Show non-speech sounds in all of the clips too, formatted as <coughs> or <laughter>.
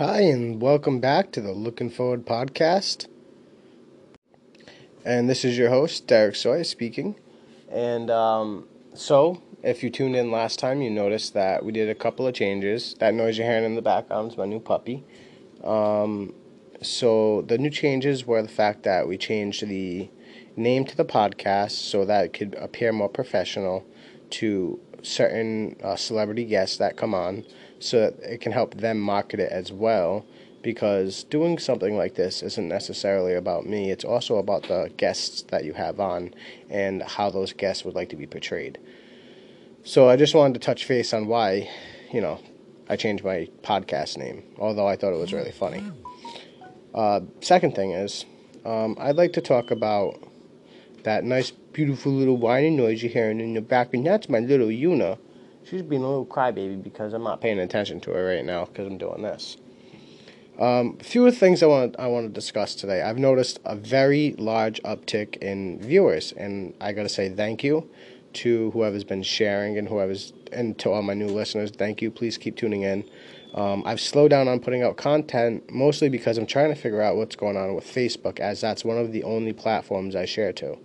Hi, and welcome back to the Looking Forward podcast. And this is your host, Derek Soy, speaking. And um, so, if you tuned in last time, you noticed that we did a couple of changes. That noise you're hearing in the background is my new puppy. Um, so, the new changes were the fact that we changed the name to the podcast so that it could appear more professional to certain uh, celebrity guests that come on so that it can help them market it as well because doing something like this isn't necessarily about me. It's also about the guests that you have on and how those guests would like to be portrayed. So i just wanted to touch base on why you know i changed my podcast name although i thought it was really funny. Uh, second thing is um, i'd like to talk about that nice beautiful little whining noise you're hearing in the background that's my little Yuna she's being a little crybaby because I'm not paying attention to her right now because I'm doing this. Um, few things I want I want to discuss today. I've noticed a very large uptick in viewers, and I got to say thank you to whoever's been sharing and whoever's and to all my new listeners. Thank you. Please keep tuning in. Um, I've slowed down on putting out content mostly because I'm trying to figure out what's going on with Facebook, as that's one of the only platforms I share to.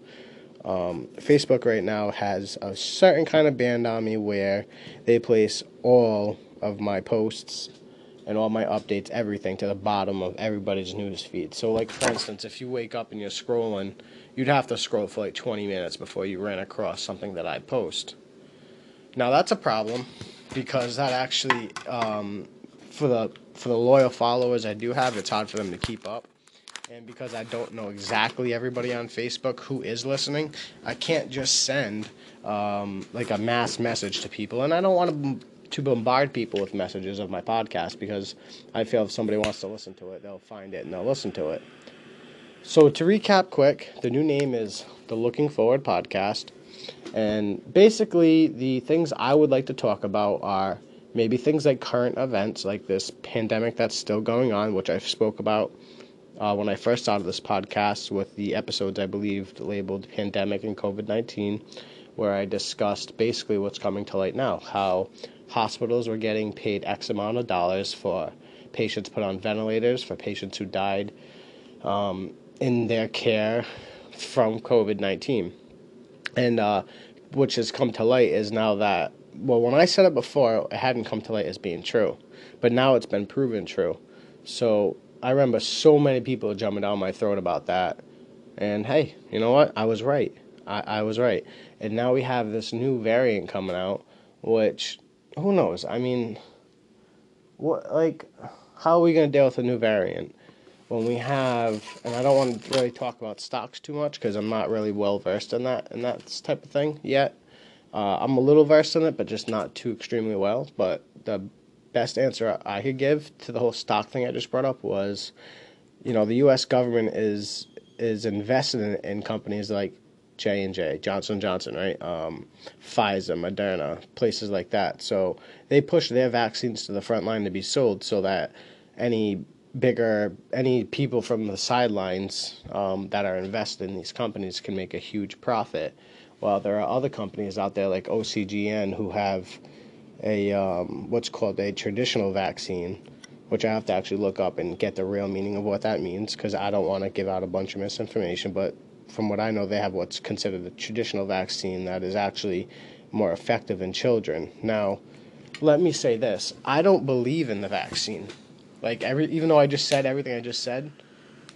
Um, Facebook right now has a certain kind of band on me where they place all of my posts and all my updates, everything to the bottom of everybody's news feed. So, like for instance, if you wake up and you're scrolling, you'd have to scroll for like 20 minutes before you ran across something that I post. Now that's a problem because that actually, um, for the for the loyal followers I do have, it's hard for them to keep up and because I don't know exactly everybody on Facebook who is listening, I can't just send um, like a mass message to people, and I don't want to to bombard people with messages of my podcast because I feel if somebody wants to listen to it, they'll find it and they'll listen to it. So to recap quick, the new name is the Looking Forward Podcast, and basically the things I would like to talk about are maybe things like current events, like this pandemic that's still going on, which I spoke about uh, when I first started this podcast with the episodes I believe labeled Pandemic and COVID 19, where I discussed basically what's coming to light now how hospitals were getting paid X amount of dollars for patients put on ventilators, for patients who died um, in their care from COVID 19. And uh, which has come to light is now that, well, when I said it before, it hadn't come to light as being true, but now it's been proven true. So I remember so many people jumping down my throat about that. And hey, you know what? I was right. I, I was right. And now we have this new variant coming out, which who knows? I mean, what like how are we going to deal with a new variant when we have? And I don't want to really talk about stocks too much because I'm not really well versed in that in that type of thing yet. Uh, I'm a little versed in it, but just not too extremely well. But the best answer I could give to the whole stock thing I just brought up was, you know, the U.S. government is is invested in, in companies like J and J, Johnson Johnson, right? Um, Pfizer, Moderna, places like that. So they push their vaccines to the front line to be sold, so that any bigger any people from the sidelines um, that are invested in these companies can make a huge profit. While there are other companies out there like OCGN who have a um, what's called a traditional vaccine, which I have to actually look up and get the real meaning of what that means because I don't want to give out a bunch of misinformation. But from what I know, they have what's considered a traditional vaccine that is actually more effective in children. Now, let me say this: I don't believe in the vaccine. Like every, even though I just said everything I just said,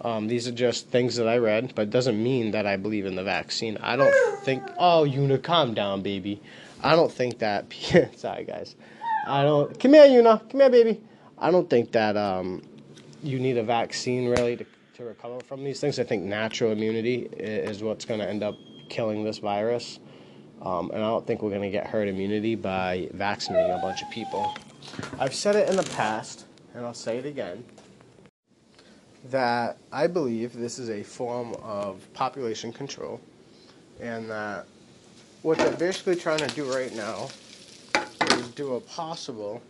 um, these are just things that I read, but it doesn't mean that I believe in the vaccine. I don't think. Oh, Una, calm down, baby. I don't think that. <laughs> sorry, guys. I don't. Come here, Una. Come here, baby. I don't think that um, you need a vaccine really to, to recover from these things. I think natural immunity is what's going to end up killing this virus. Um, and I don't think we're going to get herd immunity by vaccinating a bunch of people. I've said it in the past, and I'll say it again, that I believe this is a form of population control, and that what they're basically trying to do right now is do a possible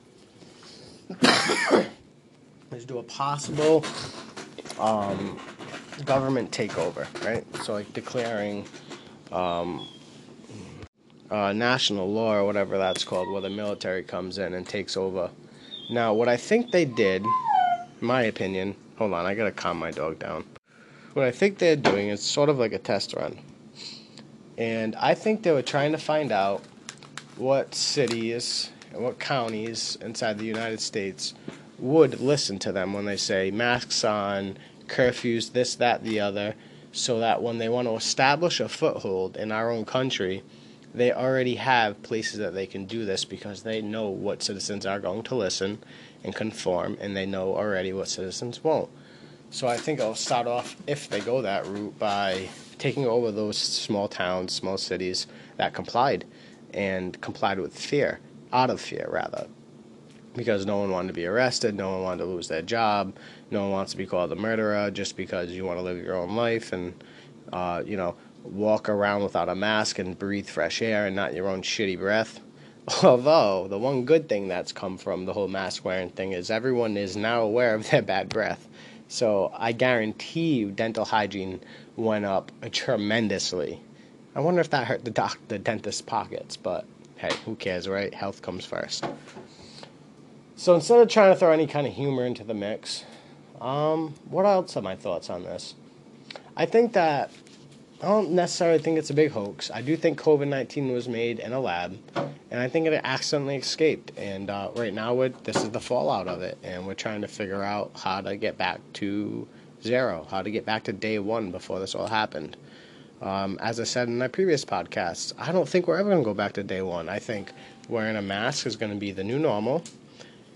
<coughs> is do a possible um, government takeover, right? So like declaring um, uh, national law or whatever that's called, where the military comes in and takes over. Now, what I think they did in my opinion, hold on, I gotta calm my dog down. What I think they're doing is sort of like a test run. And I think they were trying to find out what cities and what counties inside the United States would listen to them when they say masks on, curfews, this, that, the other, so that when they want to establish a foothold in our own country, they already have places that they can do this because they know what citizens are going to listen and conform, and they know already what citizens won't. So I think I'll start off, if they go that route, by taking over those small towns, small cities that complied and complied with fear, out of fear rather, because no one wanted to be arrested, no one wanted to lose their job, no one wants to be called a murderer just because you want to live your own life and, uh, you know, walk around without a mask and breathe fresh air and not your own shitty breath. <laughs> Although, the one good thing that's come from the whole mask wearing thing is everyone is now aware of their bad breath. So I guarantee you dental hygiene went up tremendously. I wonder if that hurt the doc, the dentist's pockets, but hey, who cares, right? Health comes first. So instead of trying to throw any kind of humor into the mix, um, what else are my thoughts on this? I think that I don't necessarily think it's a big hoax. I do think COVID 19 was made in a lab, and I think it accidentally escaped. And uh, right now, this is the fallout of it, and we're trying to figure out how to get back to zero, how to get back to day one before this all happened. Um, as I said in my previous podcasts, I don't think we're ever going to go back to day one. I think wearing a mask is going to be the new normal.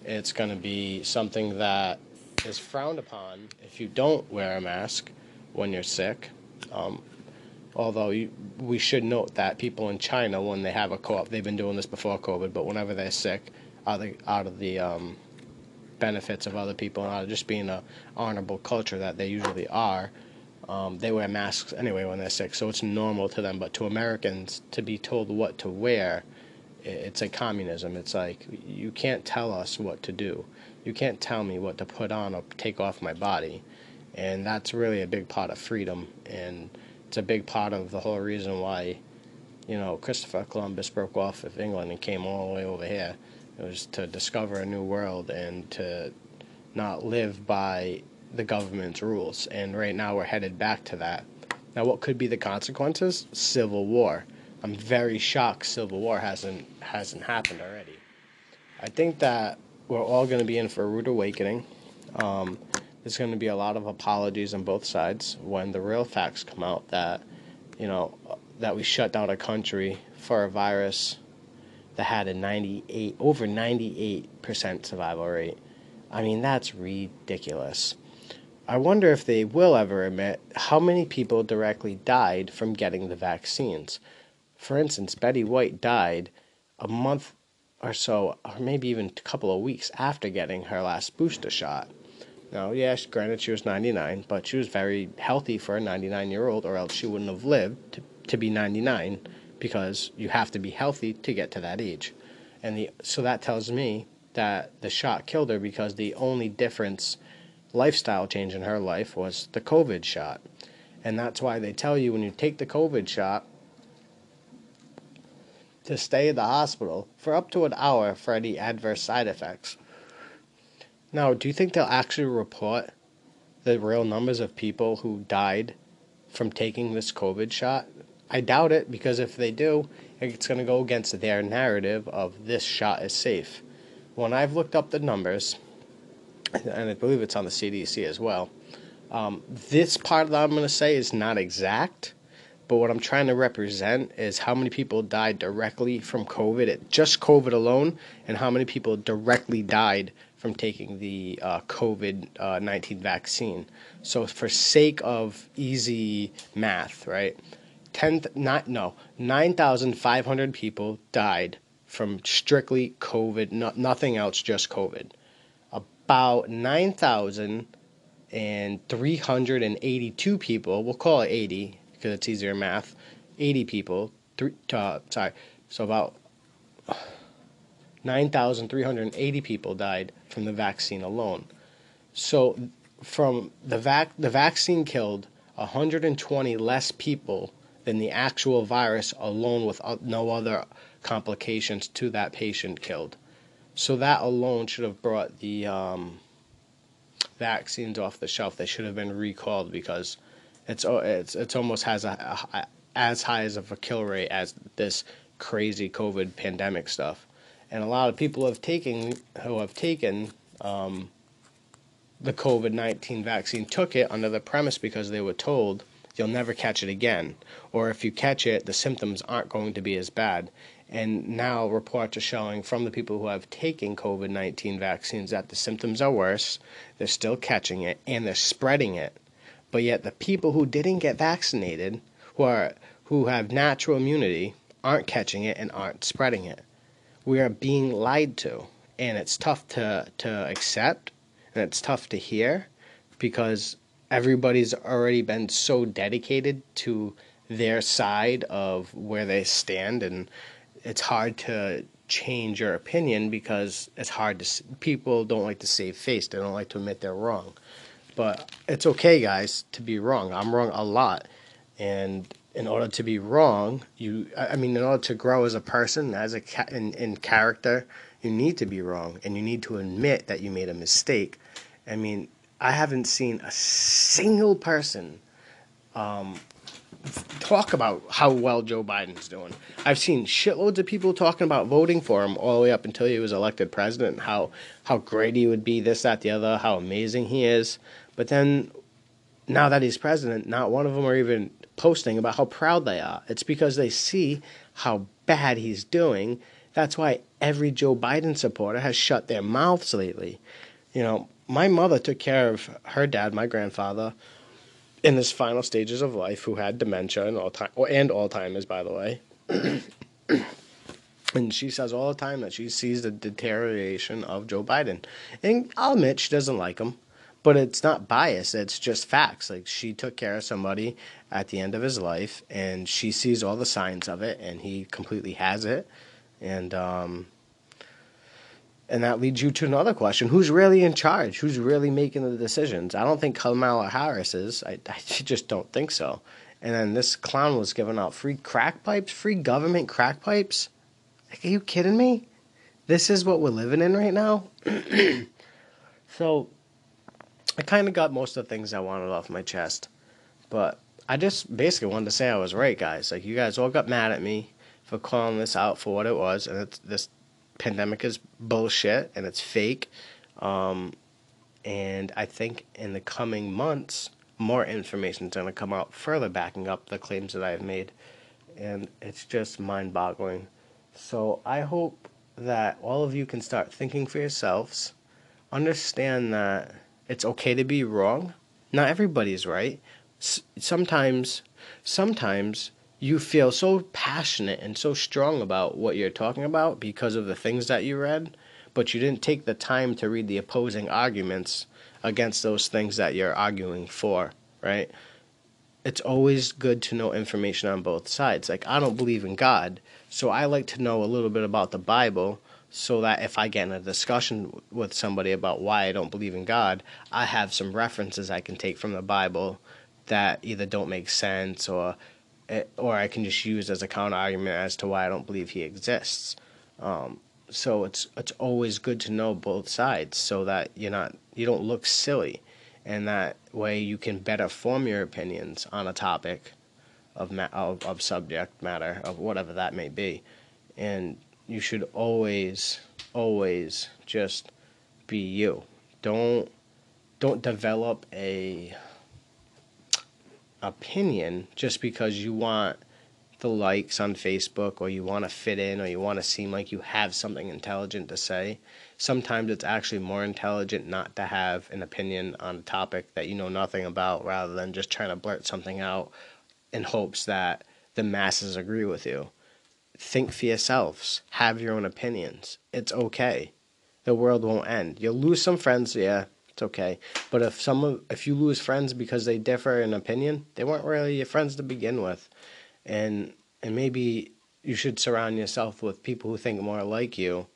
It's going to be something that is frowned upon if you don't wear a mask when you're sick. Um, Although we should note that people in China, when they have a co-op, they've been doing this before COVID, but whenever they're sick, out of the, out of the um, benefits of other people and out of just being a honorable culture that they usually are, um, they wear masks anyway when they're sick. So it's normal to them. But to Americans, to be told what to wear, it's like communism. It's like you can't tell us what to do. You can't tell me what to put on or take off my body, and that's really a big part of freedom and it's a big part of the whole reason why, you know, Christopher Columbus broke off of England and came all the way over here. It was to discover a new world and to not live by the government's rules. And right now we're headed back to that. Now, what could be the consequences? Civil war. I'm very shocked civil war hasn't hasn't happened already. I think that we're all going to be in for a rude awakening. Um, there's going to be a lot of apologies on both sides when the real facts come out that, you know, that we shut down a country for a virus that had a 98 over 98% survival rate. I mean, that's ridiculous. I wonder if they will ever admit how many people directly died from getting the vaccines. For instance, Betty White died a month or so, or maybe even a couple of weeks after getting her last booster shot. Now, yes, granted she was 99, but she was very healthy for a 99 year old, or else she wouldn't have lived to, to be 99 because you have to be healthy to get to that age. And the, so that tells me that the shot killed her because the only difference, lifestyle change in her life, was the COVID shot. And that's why they tell you when you take the COVID shot to stay in the hospital for up to an hour for any adverse side effects. Now, do you think they'll actually report the real numbers of people who died from taking this COVID shot? I doubt it because if they do, it's going to go against their narrative of this shot is safe. When I've looked up the numbers, and I believe it's on the CDC as well, um, this part that I'm going to say is not exact, but what I'm trying to represent is how many people died directly from COVID, just COVID alone, and how many people directly died from taking the uh, COVID uh, 19 vaccine. So, for sake of easy math, right? 10, not, no, 9,500 people died from strictly COVID, no, nothing else, just COVID. About 9,382 people, we'll call it 80 because it's easier math, 80 people, three, uh, sorry, so about 9,380 people died from the vaccine alone. So, from the vac, the vaccine killed 120 less people than the actual virus alone, with no other complications to that patient killed. So that alone should have brought the um, vaccines off the shelf. They should have been recalled because it's it's it's almost has a, a as high as of a kill rate as this crazy COVID pandemic stuff. And a lot of people have taken who have taken um, the COVID nineteen vaccine took it under the premise because they were told you'll never catch it again, or if you catch it, the symptoms aren't going to be as bad. And now reports are showing from the people who have taken COVID 19 vaccines that the symptoms are worse, they're still catching it, and they're spreading it. But yet, the people who didn't get vaccinated, who, are, who have natural immunity, aren't catching it and aren't spreading it. We are being lied to, and it's tough to, to accept, and it's tough to hear because everybody's already been so dedicated to their side of where they stand. And it's hard to change your opinion because it's hard to people don't like to save face. They don't like to admit they're wrong. But it's okay guys to be wrong. I'm wrong a lot. And in order to be wrong you i mean in order to grow as a person as a in, in character you need to be wrong and you need to admit that you made a mistake i mean i haven't seen a single person um, talk about how well Joe Biden's doing. I've seen shitloads of people talking about voting for him all the way up until he was elected president, how how great he would be, this, that, the other, how amazing he is. But then now that he's president, not one of them are even posting about how proud they are. It's because they see how bad he's doing. That's why every Joe Biden supporter has shut their mouths lately. You know, my mother took care of her dad, my grandfather, in his final stages of life who had dementia and all time and Alzheimer's, by the way. <coughs> and she says all the time that she sees the deterioration of Joe Biden. And I'll admit she doesn't like him, but it's not bias. It's just facts. Like she took care of somebody at the end of his life, and she sees all the signs of it, and he completely has it. And um, and that leads you to another question. Who's really in charge? Who's really making the decisions? I don't think kamala harris is. I, I <laughs> just don't think so. And then this clown was giving out free crack pipes free government crack pipes? Like, are you kidding me? This is what we're living in right now? <clears throat> So i kind of got most of the things i wanted off my chest but i just basically wanted to say i was right guys like you guys all got mad at me for calling this out for what it was and this pandemic is bullshit and it's fake. Um, and I think in the coming months, more information is going to come out further backing up the claims that I have made. And it's just mind boggling. So I hope that all of you can start thinking for yourselves, understand that it's okay to be wrong. Not everybody's right. S- sometimes, sometimes you feel so passionate and so strong about what you're talking about because of the things that you read, but you didn't take the time to read the opposing arguments against those things that you're arguing for, right? It's always good to know information on both sides. Like, I don't believe in God, so I like to know a little bit about the Bible so that if I get in a discussion with somebody about why I don't believe in God, I have some references I can take from the Bible that either don't make sense or Eh, or I can just use as a counter argument as to why I don't believe he exists. Um, so it's it's always good to know both sides so that you're not you don't look silly, and that way you can better form your opinions on a topic of ma- of, of subject matter of whatever that may be, and you should always always just be you. Don't don't develop a opinion just because you want the likes on Facebook or you want to fit in or you want to seem like you have something intelligent to say. Sometimes it's actually more intelligent not to have an opinion on a topic that you know nothing about rather than just trying to blurt something out in hopes that the masses agree with you. Think for yourselves, have your own opinions. It's okay. The world won't end. You'll lose some friends, yeah, it's okay. But if some of, if you lose friends because they differ in opinion, they weren't really your friends to begin with, and and maybe you should surround yourself with people who think more like you,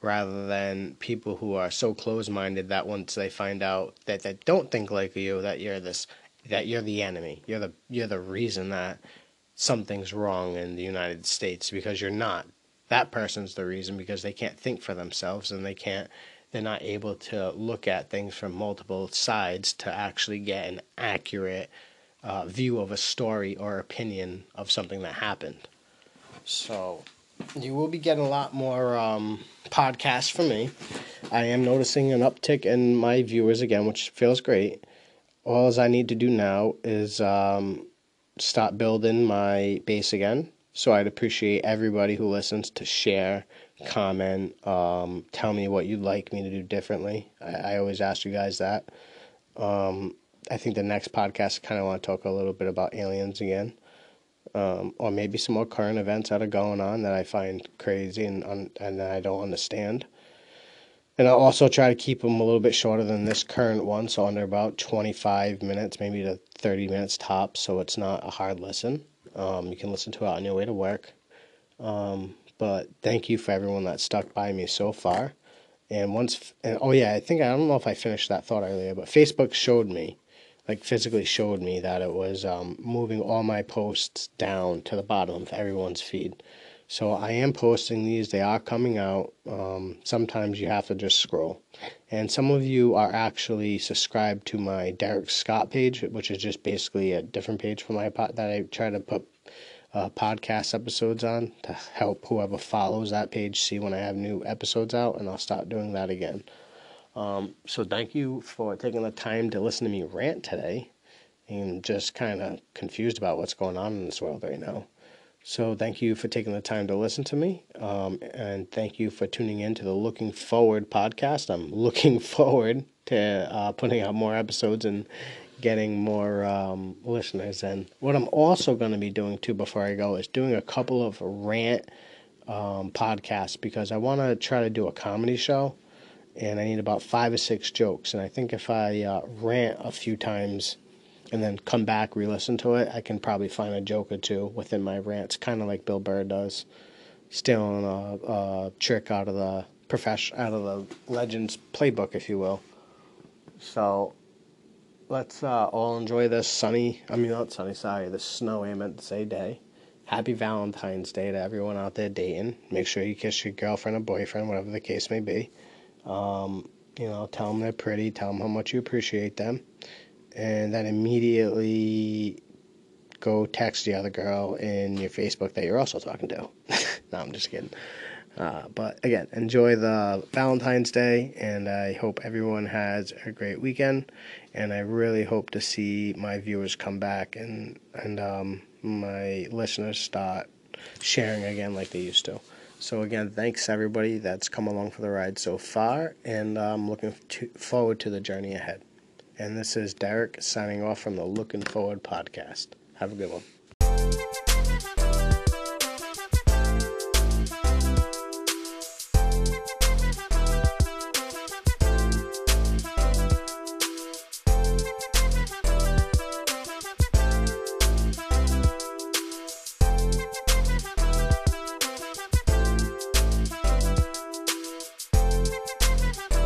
rather than people who are so close-minded that once they find out that they don't think like you, that you're this that you're the enemy. You're the you're the reason that something's wrong in the United States because you're not. That person's the reason because they can't think for themselves and they can't they're not able to look at things from multiple sides to actually get an accurate uh, view of a story or opinion of something that happened. So you will be getting a lot more um, podcasts from me. I am noticing an uptick in my viewers again, which feels great. All I need to do now is um, start building my base again. So I'd appreciate everybody who listens to share, comment, um, tell me what you'd like me to do differently. I, I always ask you guys that. Um, I think the next podcast, I kind of want to talk a little bit about aliens again um, or maybe some more current events that are going on that I find crazy and and I don't understand. And I'll also try to keep them a little bit shorter than this current one, so under about 25 minutes, maybe to 30 minutes tops, so it's not a hard listen. Um, you can listen to it on your way to work. Um, but thank you for everyone that stuck by me so far. And once, and oh yeah, I think I don't know if I finished that thought earlier, but Facebook showed me like physically showed me that it was um, moving all my posts down to the bottom of everyone's feed. So I am posting these. They are coming out. Um, sometimes you have to just scroll. And some of you are actually subscribed to my Derek Scott page, which is just basically a different page for my pod that I try to put uh, podcast episodes on to help whoever follows that page see when I have new episodes out. And I'll stop doing that again. Um, so thank you for taking the time to listen to me rant today and just kind of confused about what's going on in this world right now. So thank you for taking the time to listen to me. Um, and thank you for tuning in to the Looking Forward podcast. I'm <laughs> looking forward to uh, putting out more episodes and getting more um, listeners. And what I'm also going to be doing too before I go is doing a couple of rant um, podcasts because I want to try to do a comedy show and I need about five or six jokes. And I think if I uh, rant a few times and then come back, re listen to it, I can probably find a joke or two within my rants, kind of like Bill Burr does, stealing a, a trick out of the profession, out of the Legends playbook, if you will. So let's uh, all enjoy this sunny, I mean, not sunny, sorry, the snowy, I meant to say day. Happy Valentine's Day to everyone out there dating. Make sure you kiss your girlfriend or boyfriend, whatever the case may be. Um, you know, tell them they're pretty, tell them how much you appreciate them, and then immediately go text the other girl in your Facebook that you're also talking to. <laughs> no, I'm just kidding. Uh, but again, enjoy the Valentine's Day, and I hope everyone has a great weekend. And I really hope to see my viewers come back and and um, my listeners start sharing again like they used to. So again, thanks everybody that's come along for the ride so far, and I'm looking to, forward to the journey ahead. And this is Derek signing off from the Looking Forward podcast. Have a good one.